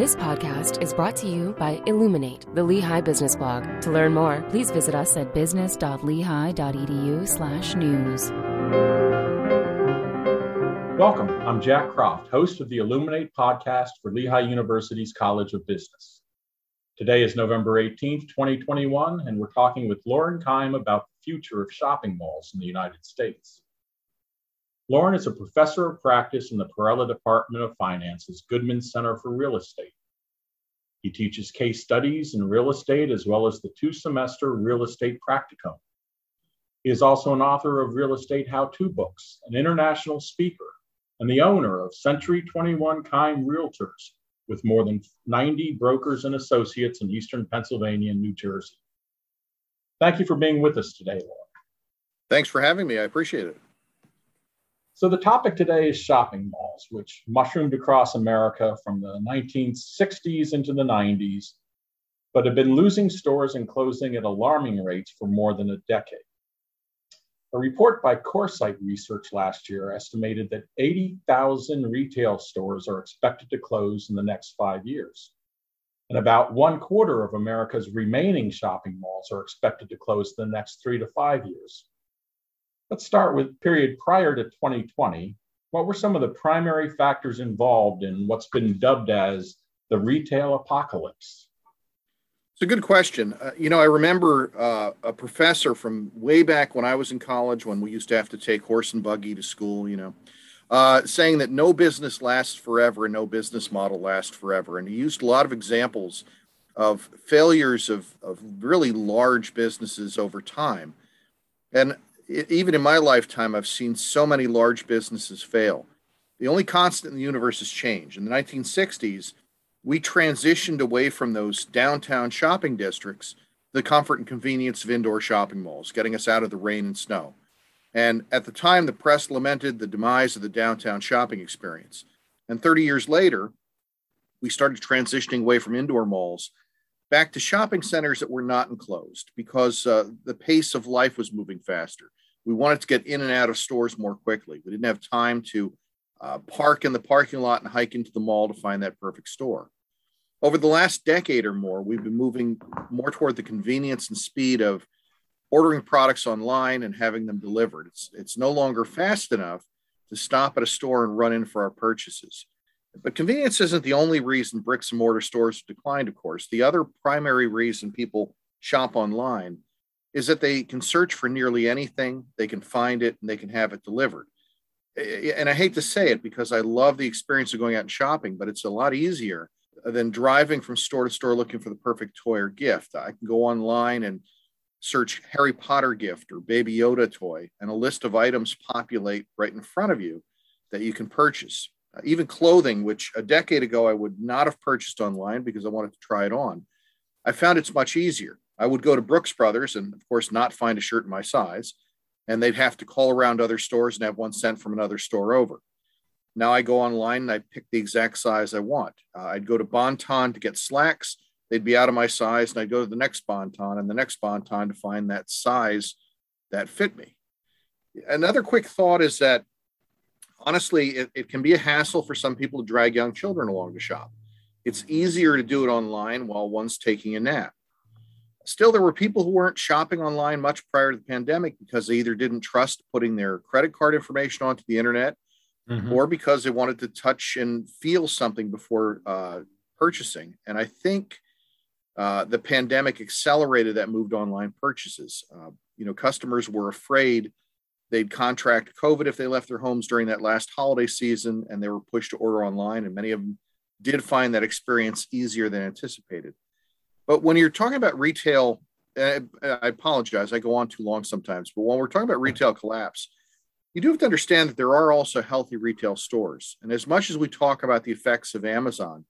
This podcast is brought to you by Illuminate, the Lehigh Business Blog. To learn more, please visit us at business.lehigh.edu/news. Welcome. I'm Jack Croft, host of the Illuminate podcast for Lehigh University's College of Business. Today is November 18th, 2021, and we're talking with Lauren Keim about the future of shopping malls in the United States. Lauren is a professor of practice in the Perella Department of Finance's Goodman Center for Real Estate. He teaches case studies in real estate as well as the two semester real estate practicum. He is also an author of real estate how to books, an international speaker, and the owner of Century 21 Keim Realtors, with more than 90 brokers and associates in Eastern Pennsylvania and New Jersey. Thank you for being with us today, Lauren. Thanks for having me. I appreciate it. So the topic today is shopping malls, which mushroomed across America from the 1960s into the 90s, but have been losing stores and closing at alarming rates for more than a decade. A report by Coresight Research last year estimated that 80,000 retail stores are expected to close in the next five years. And about one quarter of America's remaining shopping malls are expected to close in the next three to five years. Let's start with period prior to 2020. What were some of the primary factors involved in what's been dubbed as the retail apocalypse? It's a good question. Uh, you know, I remember uh, a professor from way back when I was in college, when we used to have to take horse and buggy to school, you know, uh, saying that no business lasts forever and no business model lasts forever. And he used a lot of examples of failures of, of really large businesses over time. And even in my lifetime, I've seen so many large businesses fail. The only constant in the universe is change. In the 1960s, we transitioned away from those downtown shopping districts, the comfort and convenience of indoor shopping malls, getting us out of the rain and snow. And at the time, the press lamented the demise of the downtown shopping experience. And 30 years later, we started transitioning away from indoor malls back to shopping centers that were not enclosed because uh, the pace of life was moving faster. We wanted to get in and out of stores more quickly. We didn't have time to uh, park in the parking lot and hike into the mall to find that perfect store. Over the last decade or more, we've been moving more toward the convenience and speed of ordering products online and having them delivered. It's, it's no longer fast enough to stop at a store and run in for our purchases. But convenience isn't the only reason bricks and mortar stores have declined, of course. The other primary reason people shop online is that they can search for nearly anything, they can find it, and they can have it delivered. And I hate to say it because I love the experience of going out and shopping, but it's a lot easier than driving from store to store looking for the perfect toy or gift. I can go online and search Harry Potter gift or Baby Yoda toy, and a list of items populate right in front of you that you can purchase. Uh, even clothing, which a decade ago I would not have purchased online because I wanted to try it on, I found it's much easier. I would go to Brooks Brothers and, of course, not find a shirt in my size. And they'd have to call around other stores and have one sent from another store over. Now I go online and I pick the exact size I want. Uh, I'd go to Bon-Ton to get slacks. They'd be out of my size. And I'd go to the next Bon-Ton and the next Bon-Ton to find that size that fit me. Another quick thought is that honestly, it, it can be a hassle for some people to drag young children along to shop. It's easier to do it online while one's taking a nap. Still, there were people who weren't shopping online much prior to the pandemic because they either didn't trust putting their credit card information onto the internet mm-hmm. or because they wanted to touch and feel something before uh, purchasing. And I think uh, the pandemic accelerated that move to online purchases. Uh, you know, customers were afraid they'd contract COVID if they left their homes during that last holiday season, and they were pushed to order online. And many of them did find that experience easier than anticipated. But when you're talking about retail, I, apologize, I go on too long sometimes, but when we're talking about retail collapse, you do have to understand that there are also healthy retail stores. And as much as we talk about the effects of Amazon,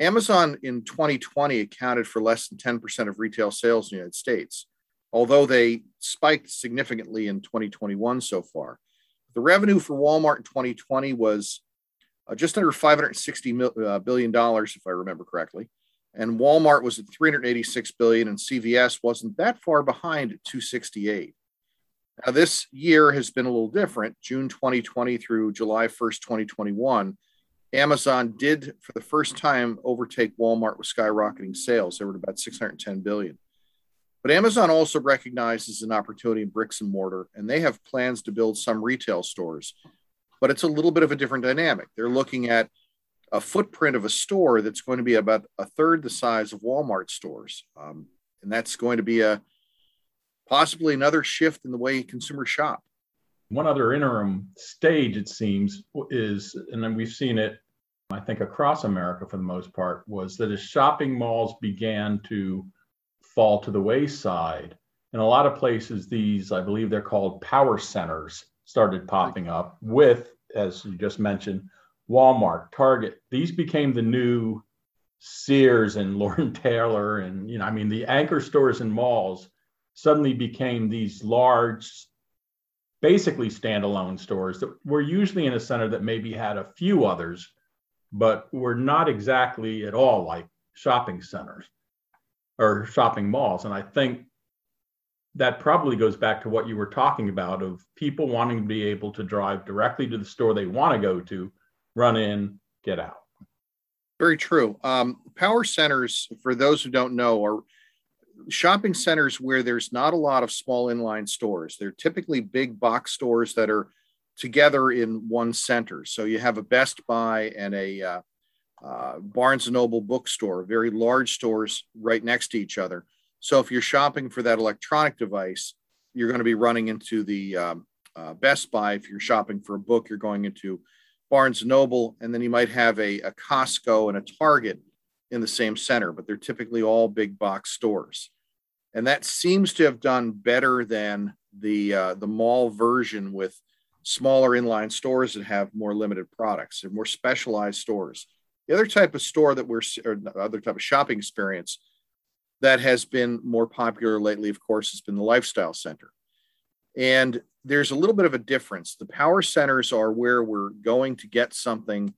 Amazon in 2020 accounted for less than 10% of retail sales in the United States, although they spiked significantly in 2021 so far. The revenue for Walmart in 2020 was uh, just under 560 mil, uh, billion if I remember correctly and Walmart was at 386 billion and CVS wasn't that far behind at 268. Now this year has been a little different. June 2020 through July 1st, 2021, Amazon did, for the first time, overtake Walmart with skyrocketing sales. They were at about 610 billion. But Amazon also recognizes an opportunity in bricks and mortar, and they have plans to build some retail stores. But it's a little bit of a different dynamic. They're looking at a footprint of a store that's going to be about a third the size of Walmart stores. Um, and that's going to be a possibly another shift in the way consumers shop. One other interim stage, it seems, is, and then we've seen it, I think, across America for the most part, was that as shopping malls began to fall to the wayside, in a lot of places, these, I believe they're called power centers, started popping up with, as you just mentioned, Walmart, Target. These became the new Sears and Lord & Taylor, and you know, I mean, the anchor stores and malls suddenly became these large, basically standalone stores that were usually in a center that maybe had a few others, but were not exactly at all like shopping centers or shopping malls. And I think that probably goes back to what you were talking about of people wanting to be able to drive directly to the store they want to go to, run in, get out. Very true. Um, power centers, for those who don't know, are shopping centers where there's not a lot of small inline stores. They're typically big box stores that are together in one center. So you have a Best Buy and a uh, uh, Barnes and Noble bookstore, very large stores right next to each other. So if you're shopping for that electronic device, you're going to be running into the um, uh, Best Buy. If you're shopping for a book, you're going into Barnes Noble, and then you might have a, a Costco and a Target in the same center, but they're typically all big box stores. And that seems to have done better than the uh, the mall version with smaller inline stores that have more limited products. They're more specialized stores. The other type of store that we're, or other type of shopping experience that has been more popular lately, of course, has been the lifestyle center. And there's a little bit of a difference. The power centers are where we're going to get something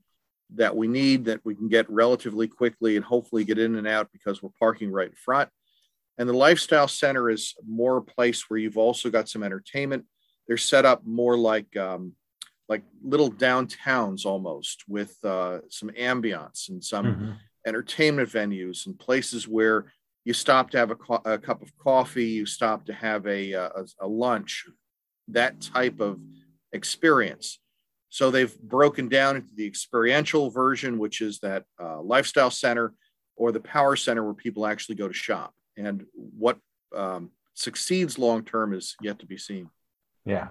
that we need that we can get relatively quickly and hopefully get in and out because we're parking right in front. And the lifestyle center is more a place where you've also got some entertainment. They're set up more like um, like little downtowns almost with uh, some ambiance and some mm-hmm. entertainment venues and places where you stop to have a, co- a cup of coffee, you stop to have a, uh, a, a lunch, that type of experience. So they've broken down into the experiential version, which is that uh, lifestyle center, or the power center where people actually go to shop. And what um, succeeds long term is yet to be seen. Yeah.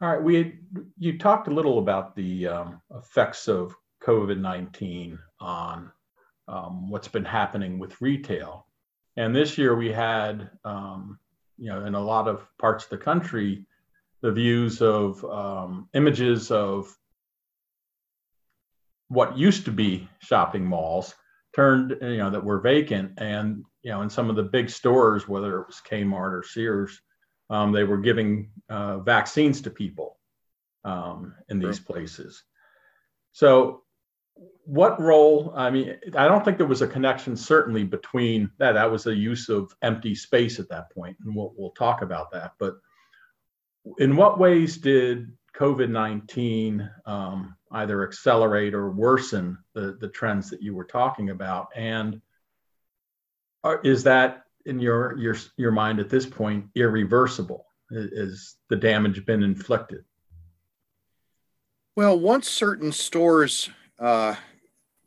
All right. We had, you talked a little about the um, effects of COVID nineteen on um, what's been happening with retail, and this year we had um, you know, in a lot of parts of the country, the views of um, images of what used to be shopping malls turned, you know, that were vacant. And, you know, in some of the big stores, whether it was Kmart or Sears, um, they were giving uh, vaccines to people um, in these places. So what role i mean i don't think there was a connection certainly between that. That was a use of empty space at that point and we'll, we'll talk about that. But in what ways did covid-19 um, either accelerate or worsen the, the trends that you were talking about? And are, is that in your your your mind at this point irreversible? Is the damage been inflicted? Well once certain stores uh,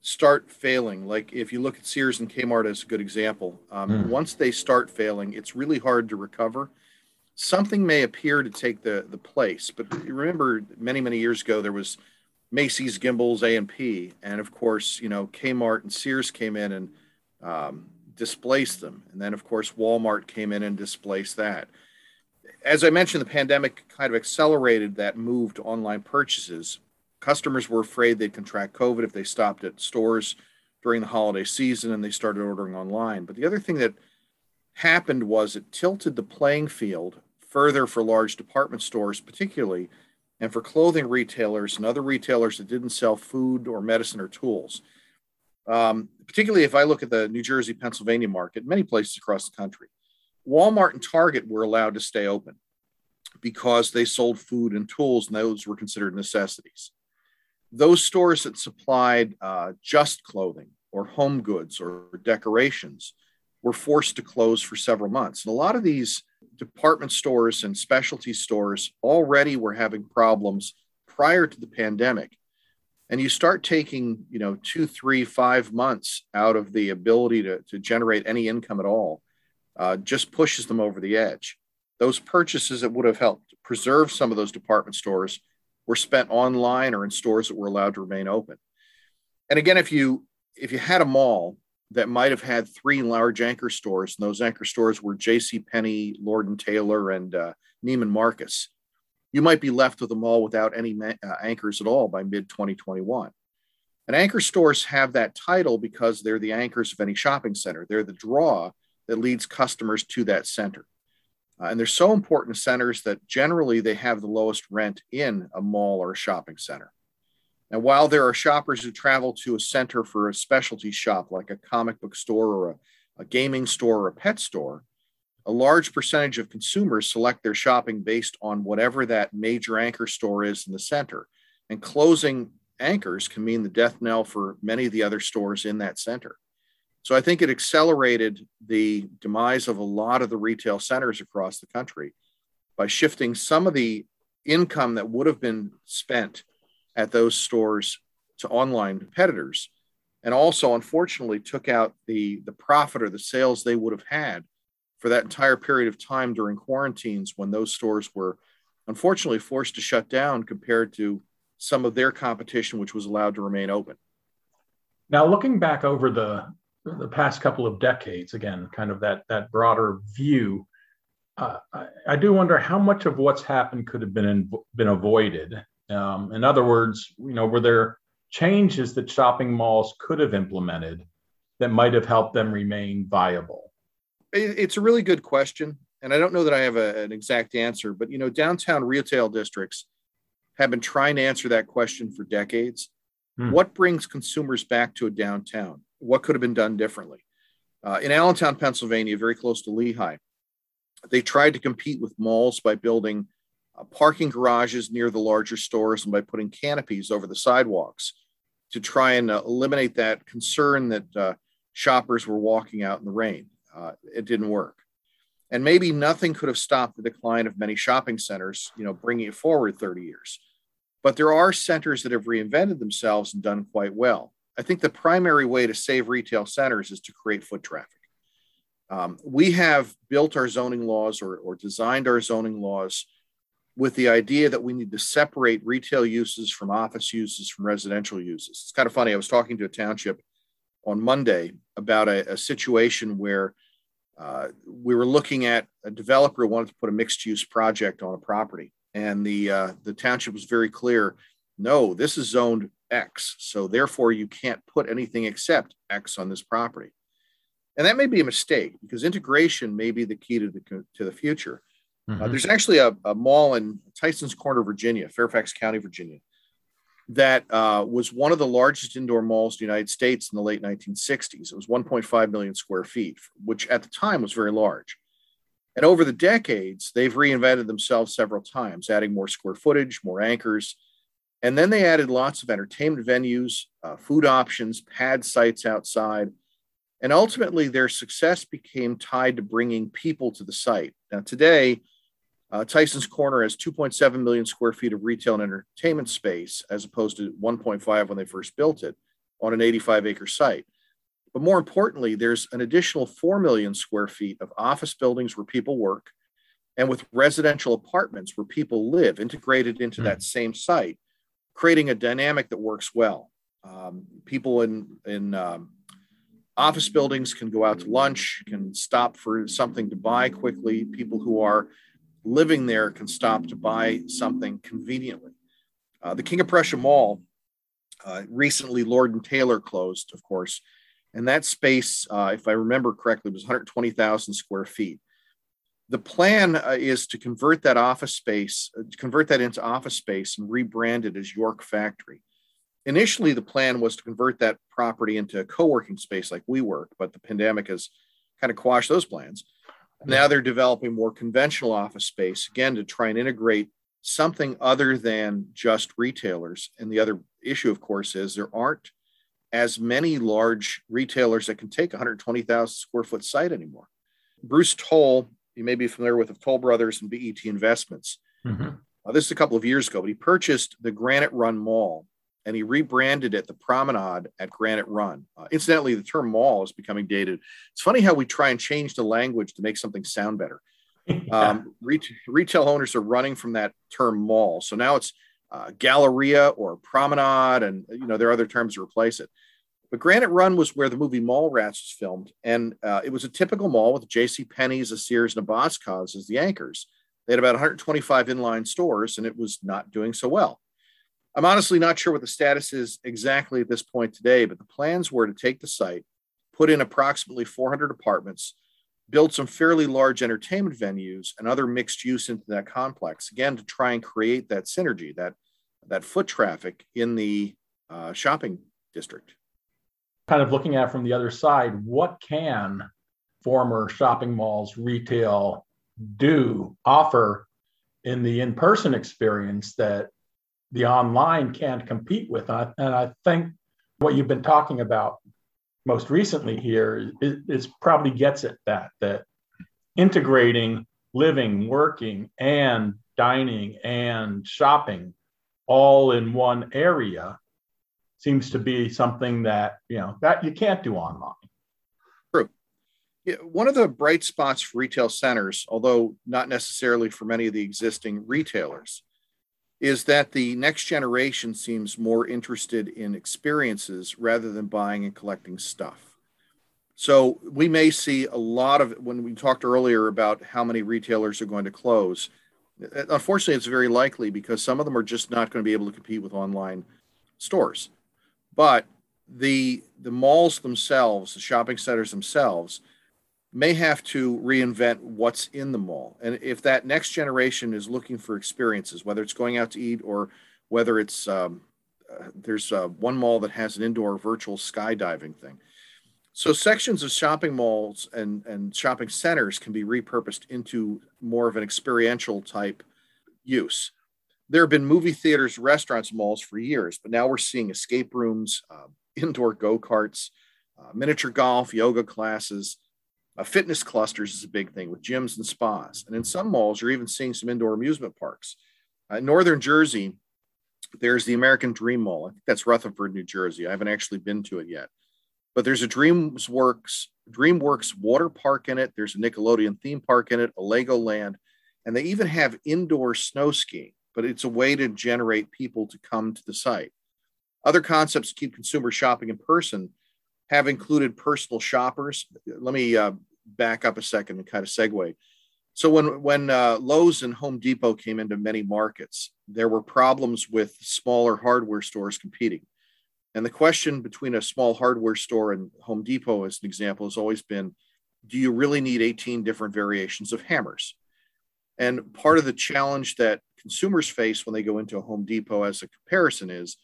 start failing, like if you look at Sears and Kmart as a good example, um, mm. once they start failing, it's really hard to recover. Something may appear to take the the place, but remember, many many years ago there was Macy's, Gimbels, A and P, and of course, you know Kmart and Sears came in and um, displaced them, and then of course Walmart came in and displaced that. As I mentioned, the pandemic kind of accelerated that move to online purchases customers were afraid they'd contract COVID if they stopped at stores during the holiday season and they started ordering online. But the other thing that happened was it tilted the playing field further for large department stores, particularly, and for clothing retailers and other retailers that didn't sell food or medicine or tools. Um, particularly if I look at the New Jersey, Pennsylvania market, many places across the country, Walmart and Target were allowed to stay open because they sold food and tools, and those were considered necessities. Those stores that supplied uh, just clothing or home goods or decorations were forced to close for several months. And a lot of these department stores and specialty stores already were having problems prior to the pandemic. And you start taking, you know, two, three, five months out of the ability to, to generate any income at all, uh, just pushes them over the edge. Those purchases that would have helped preserve some of those department stores were spent online or in stores that were allowed to remain open. And again, if you if you had a mall that might have had three large anchor stores, and those anchor stores were J.C. Penney, Lord and Taylor, and uh, Neiman Marcus, you might be left with a mall without any ma- uh, anchors at all by mid 2021. And anchor stores have that title because they're the anchors of any shopping center. They're the draw that leads customers to that center. Uh, and they're so important centers that generally they have the lowest rent in a mall or a shopping center. And while there are shoppers who travel to a center for a specialty shop like a comic book store or a, a gaming store or a pet store, a large percentage of consumers select their shopping based on whatever that major anchor store is in the center. And closing anchors can mean the death knell for many of the other stores in that center. So I think it accelerated the demise of a lot of the retail centers across the country by shifting some of the income that would have been spent at those stores to online competitors and also unfortunately took out the the profit or the sales they would have had for that entire period of time during quarantines when those stores were unfortunately forced to shut down compared to some of their competition which was allowed to remain open. Now looking back over the the past couple of decades again kind of that that broader view uh, I, I, do wonder how much of what's happened could have been in, been avoided um, in other words, you know, were there changes that shopping malls could have implemented that might have helped them remain viable? It's a really good question, and I don't know that I have a, an exact answer. But you know, downtown retail districts have been trying to answer that question for decades. Hmm. What brings consumers back to a downtown? What could have been done differently? Uh, in Allentown, Pennsylvania, very close to Lehigh, they tried to compete with malls by building uh, parking garages near the larger stores and by putting canopies over the sidewalks to try and uh, eliminate that concern that uh, shoppers were walking out in the rain. Uh, it didn't work. And maybe nothing could have stopped the decline of many shopping centers, you know, bringing it forward 30 years. But there are centers that have reinvented themselves and done quite well. I think the primary way to save retail centers is to create foot traffic. Um, we have built our zoning laws or, or designed our zoning laws with the idea that we need to separate retail uses from office uses from residential uses. It's kind of funny. I was talking to a township on Monday about a, a situation where uh, we were looking at a developer who wanted to put a mixed use project on a property. And the, uh, the township was very clear no, this is zoned X. So therefore, you can't put anything except X on this property. And that may be a mistake because integration may be the key to the, to the future. Uh, mm-hmm. Uh, there's actually a, a, mall in Tyson's Corner, Virginia, Fairfax County, Virginia, that uh, was one of the largest indoor malls in the United States in the late 1960s. It was 1.5 million square feet, which at the time was very large. And over the decades, they've reinvented themselves several times, adding more square footage, more anchors. And then they added lots of entertainment venues, uh, food options, pad sites outside. And ultimately, their success became tied to bringing people to the site. Now, today, uh, Tyson's Corner has 2.7 million square feet of retail and entertainment space, as opposed to 1.5 when they first built it on an 85 acre site. But more importantly, there's an additional 4 million square feet of office buildings where people work and with residential apartments where people live integrated into mm. that same site, creating a dynamic that works well. Um, people in, in um, office buildings can go out to lunch, can stop for something to buy quickly. People who are living there can stop to buy something conveniently. Uh, the King of Prussia Mall uh, recently, Lord and Taylor closed, of course, and that space, uh, if I remember correctly, was 120,000 square feet. The plan uh, is to convert that office space, uh, convert that into office space and rebrand it as York Factory. Initially, the plan was to convert that property into a co-working space like WeWork, but the pandemic has kind of quashed those plans. Now they're developing more conventional office space again to try and integrate something other than just retailers and the other issue, of course, is there aren't as many large retailers that can take 120,000 square foot site anymore. Bruce Toll, you may be familiar with the Toll Brothers and BET Investments. Mm-hmm. Uh, this is a couple of years ago, but he purchased the Granite Run Mall and he rebranded it the Promenade at Granite Run. Uh, incidentally, the term mall is becoming dated. It's funny how we try and change the language to make something sound better. Yeah. Um, retail, retail owners are running from that term mall, so now it's uh, Galleria or Promenade, and you know there are other terms to replace it. But Granite Run was where the movie Mallrats was filmed, and uh, it was a typical mall with J.C. Penney's, a Sears, and a Boscov's as the anchors. They had about 125 inline stores, and it was not doing so well. I'm honestly not sure what the status is exactly at this point today, but the plans were to take the site, put in approximately 400 apartments, build some fairly large entertainment venues and other mixed use into that complex, again, to try and create that synergy, that, that foot traffic in the uh, shopping district. Kind of looking at from the other side, what can former shopping malls retail do offer in the in-person experience that the online can't compete with. And I, and I think what you've been talking about most recently here is, is probably gets at that that integrating living, working, and dining and shopping all in one area seems to be something that you know that you can't do online. True. Yeah, one of the bright spots for retail centers, although not necessarily for many of the existing retailers, is that the next generation seems more interested in experiences rather than buying and collecting stuff. So we may see a lot of when we talked earlier about how many retailers are going to close. Unfortunately, it's very likely because some of them are just not going to be able to compete with online stores. But the the malls themselves, the shopping centers themselves, may have to reinvent what's in the mall. And if that next generation is looking for experiences, whether it's going out to eat or whether it's um, uh, there's uh, one mall that has an indoor virtual skydiving thing. So sections of shopping malls and, and shopping centers can be repurposed into more of an experiential type use. There have been movie theaters, restaurants, malls for years, but now we're seeing escape rooms, uh, indoor go karts, uh, miniature golf, yoga classes, uh, fitness clusters is a big thing with gyms and spas. And in some malls, you're even seeing some indoor amusement parks. Uh, in Northern Jersey, there's the American Dream Mall. I think that's Rutherford, New Jersey. I haven't actually been to it yet. But there's a DreamWorks, DreamWorks water park in it. There's a Nickelodeon theme park in it, a Legoland, and they even have indoor snow skiing, but it's a way to generate people to come to the site. Other concepts to keep consumers shopping in person have included personal shoppers. Let me uh, back up a second and kind of segue. So when when uh, Lowe's and Home Depot came into many markets, there were problems with smaller hardware stores competing. And the question between a small hardware store and Home Depot, as an example, has always been, do you really need 18 different variations of hammers? And part of the challenge that consumers face when they go into a Home Depot as a comparison is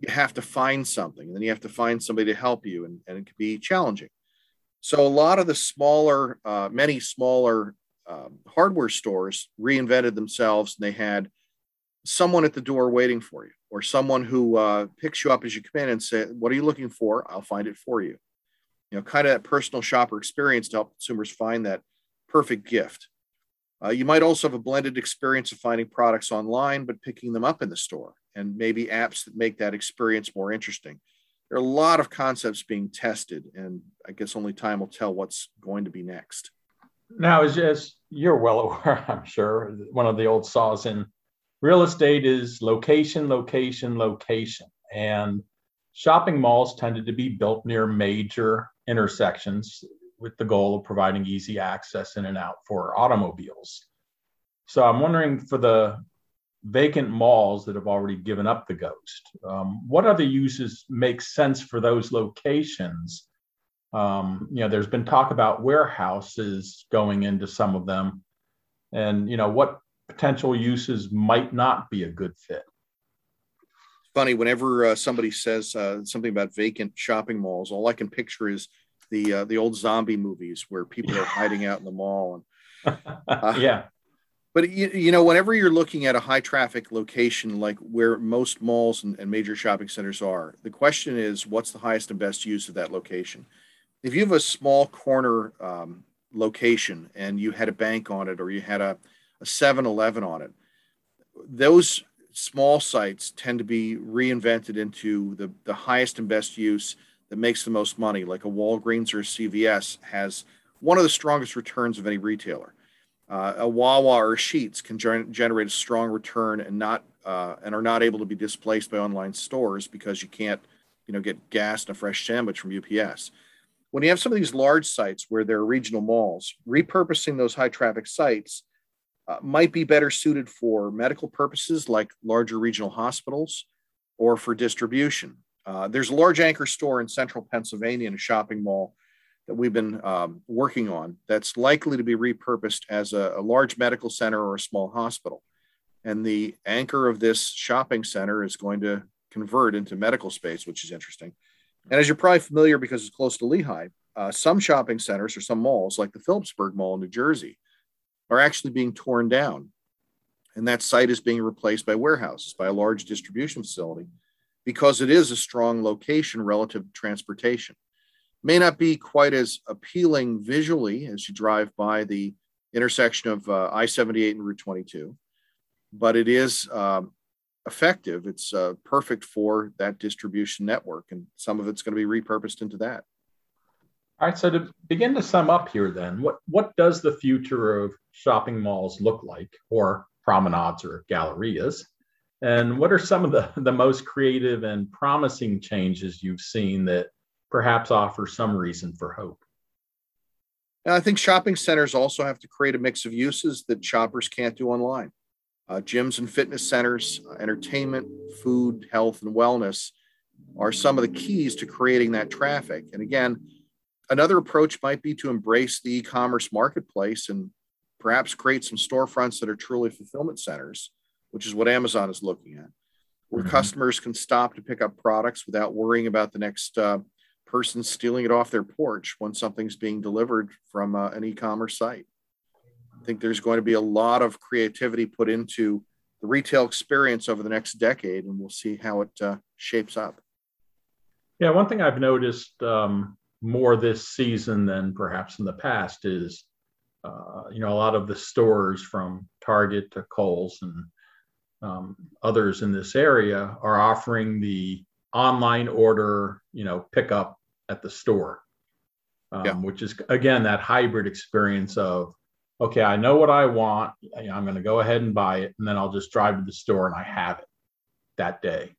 you have to find something and then you have to find somebody to help you and, and it can be challenging. So a lot of the smaller uh, many smaller um, hardware stores reinvented themselves and they had someone at the door waiting for you or someone who uh, picks you up as you come in and say what are you looking for? I'll find it for you. You know kind of that personal shopper experience to help consumers find that perfect gift uh, you might also have a blended experience of finding products online but picking them up in the store and maybe apps that make that experience more interesting. There are a lot of concepts being tested, and I guess only time will tell what's going to be next. Now, as, as you're well aware, I'm sure, one of the old saws in real estate is location, location, location. And shopping malls tended to be built near major intersections with the goal of providing easy access in and out for automobiles. So I'm wondering for the vacant malls that have already given up the ghost. Um, what other uses make sense for those locations? Um, you know, there's been talk about warehouses going into some of them, and you know what potential uses might not be a good fit. Funny, whenever uh, somebody says uh, something about vacant shopping malls, all I can picture is the uh, the old zombie movies where people are hiding out in the mall and uh, yeah But you, you know, whenever you're looking at a high traffic location like where most malls and, and major shopping centers are, the question is, what's the highest and best use of that location? If you have a small corner um, location and you had a bank on it or you had a, a 7-Eleven on it, those small sites tend to be reinvented into the, the highest and best use that makes the most money, like a Walgreens or a CVS has one of the strongest returns of any retailer. Uh, a Wawa or Sheetz can gen- generate a strong return and not uh, and are not able to be displaced by online stores because you can't, you know, get gas and a fresh sandwich from UPS. When you have some of these large sites where there are regional malls, repurposing those high traffic sites uh, might be better suited for medical purposes like larger regional hospitals or for distribution. Uh, there's a large anchor store in central Pennsylvania in a shopping mall that we've been um, working on that's likely to be repurposed as a, a, large medical center or a small hospital. And the anchor of this shopping center is going to convert into medical space, which is interesting. And as you're probably familiar because it's close to Lehigh, uh, some shopping centers or some malls, like the Phillipsburg Mall in New Jersey, are actually being torn down. And that site is being replaced by warehouses, by a large distribution facility, because it is a strong location relative to transportation. May not be quite as appealing visually as you drive by the intersection of uh, I 78 and Route 22, but it is um, effective. It's uh, perfect for that distribution network, and some of it's going to be repurposed into that. All right. So to begin to sum up here, then, what what does the future of shopping malls look like, or promenades or gallerias? And what are some of the, the most creative and promising changes you've seen that perhaps offer some reason for hope? And I think shopping centers also have to create a mix of uses that shoppers can't do online. Uh, gyms and fitness centers, uh, entertainment, food, health, and wellness are some of the keys to creating that traffic. And again, another approach might be to embrace the e-commerce marketplace and perhaps create some storefronts that are truly fulfillment centers, which is what Amazon is looking at, where mm-hmm. customers can stop to pick up products without worrying about the next uh, person stealing it off their porch when something's being delivered from uh, an e-commerce site. I think there's going to be a lot of creativity put into the retail experience over the next decade, and we'll see how it uh, shapes up. Yeah, one thing I've noticed um, more this season than perhaps in the past is, uh, you know, a lot of the stores from Target to Kohl's and um, others in this area are offering the online order, you know, pickup at the store, um, yeah. which is again that hybrid experience of, okay, I know what I want, I'm going to go ahead and buy it, and then I'll just drive to the store and I have it that day.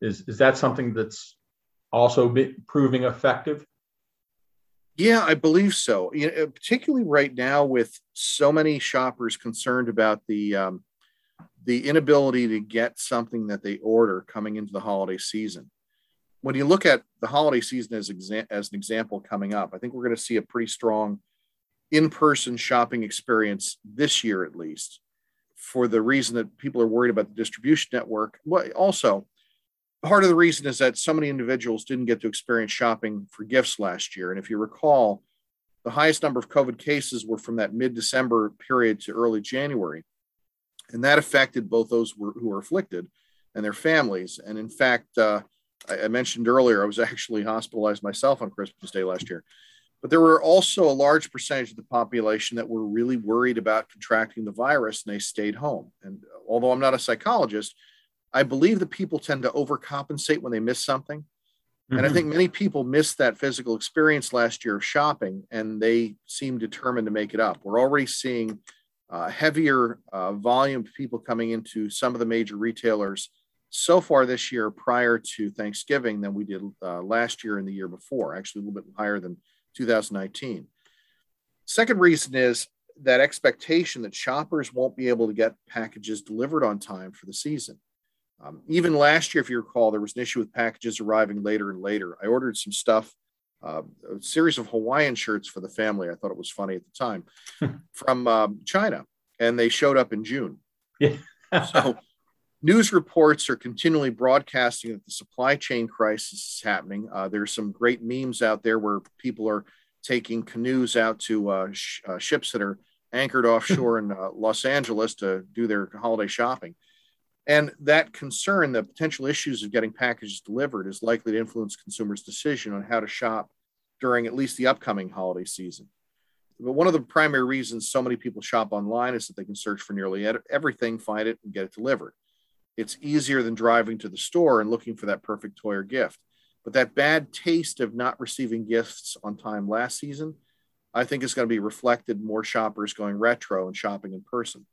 Is is that something that's also proving effective? Yeah, I believe so. You know, particularly right now, with so many shoppers concerned about the um, the inability to get something that they order coming into the holiday season. When you look at the holiday season as, exa- as an example coming up, I think we're going to see a pretty strong in-person shopping experience this year, at least, for the reason that people are worried about the distribution network. Well, also, part of the reason is that so many individuals didn't get to experience shopping for gifts last year. And if you recall, the highest number of COVID cases were from that mid December period to early January. And that affected both those who were afflicted and their families. And in fact, uh, I, I mentioned earlier, I was actually hospitalized myself on Christmas Day last year. But there were also a large percentage of the population that were really worried about contracting the virus and they stayed home. And although I'm not a psychologist, I believe that people tend to overcompensate when they miss something. Mm-hmm. And I mm-hmm. think many people missed that physical experience last year of shopping and they seem determined to make it up. We're already seeing uh, heavier uh, volume of people coming into some of the major retailers so far this year prior to Thanksgiving than we did uh, last year and the year before, actually a little bit higher than 2019. Second reason is that expectation that shoppers won't be able to get packages delivered on time for the season. Um, even last year, if you recall, there was an issue with packages arriving later and later. I ordered some stuff, uh, a series of Hawaiian shirts for the family. I thought it was funny at the time from um, China, and they showed up in June. Yeah. so, news reports are continually broadcasting that the supply chain crisis is happening. Uh, there's some great memes out there where people are taking canoes out to uh, sh- uh, ships that are anchored offshore in uh, Los Angeles to do their holiday shopping. And that concern, the potential issues of getting packages delivered, is likely to influence consumers' decision on how to shop during at least the upcoming holiday season. But one of the primary reasons so many people shop online is that they can search for nearly everything, find it, and get it delivered. It's easier than driving to the store and looking for that perfect toy or gift. But that bad taste of not receiving gifts on time last season, I think is going to be reflected more shoppers going retro and shopping in person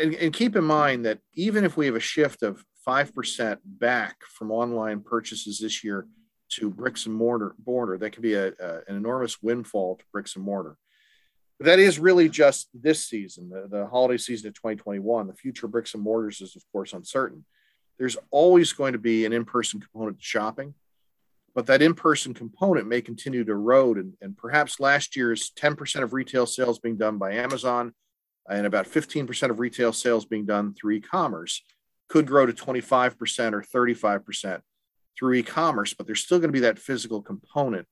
and, and keep in mind that even if we have a shift of 5% back from online purchases this year to bricks and mortar border, that could be a, a, an enormous windfall to bricks and mortar. But that is really just this season, the, the holiday season of 2021. The future bricks and mortars is, of course, uncertain. There's always going to be an in person component to shopping, but that in person component may continue to erode. And, and perhaps last year's 10% of retail sales being done by Amazon and about 15% of retail sales being done through e-commerce could grow to 25% or 35% through e-commerce but there's still going to be that physical component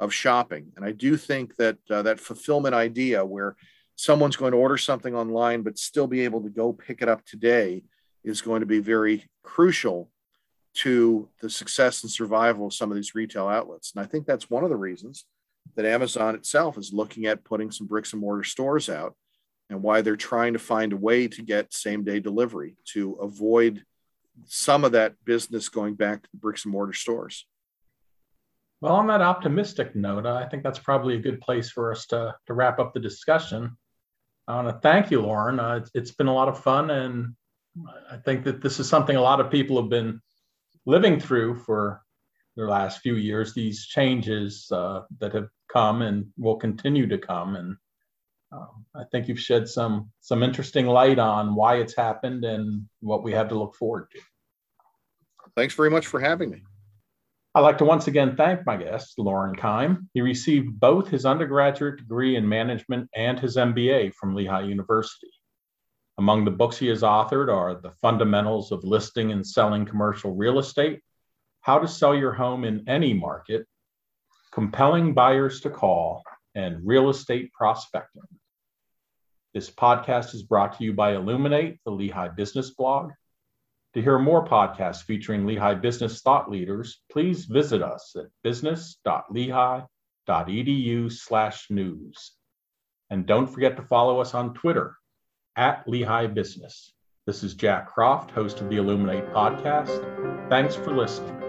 of shopping. And i do think that uh, that fulfillment idea where someone's going to order something online but still be able to go pick it up today is going to be very crucial to the success and survival of some of these retail outlets. And i think that's one of the reasons that amazon itself is looking at putting some bricks and mortar stores out and why they're trying to find a way to get same day delivery to avoid some of that business going back to the bricks and mortar stores. Well, on that optimistic note, I think that's probably a good place for us to, to wrap up the discussion. I want to thank you, Lauren. Uh, it's, it's been a lot of fun, and I think that this is something a lot of people have been living through for the last few years. These changes uh, that have come and will continue to come, and um, I think you've shed some some interesting light on why it's happened and what we have to look forward to. Thanks very much for having me. I'd like to once again thank my guest, Lauren Keim. He received both his undergraduate degree in management and his MBA from Lehigh University. Among the books he has authored are The Fundamentals of Listing and Selling Commercial Real Estate, How to Sell Your Home in Any Market, Compelling Buyers to Call, and Real Estate Prospecting. This podcast is brought to you by Illuminate, the Lehigh Business Blog. To hear more podcasts featuring Lehigh business thought leaders, please visit us at business.lehigh.edu slash news. And don't forget to follow us on Twitter at Lehigh Business. This is Jack Croft, host of the Illuminate podcast. Thanks for listening.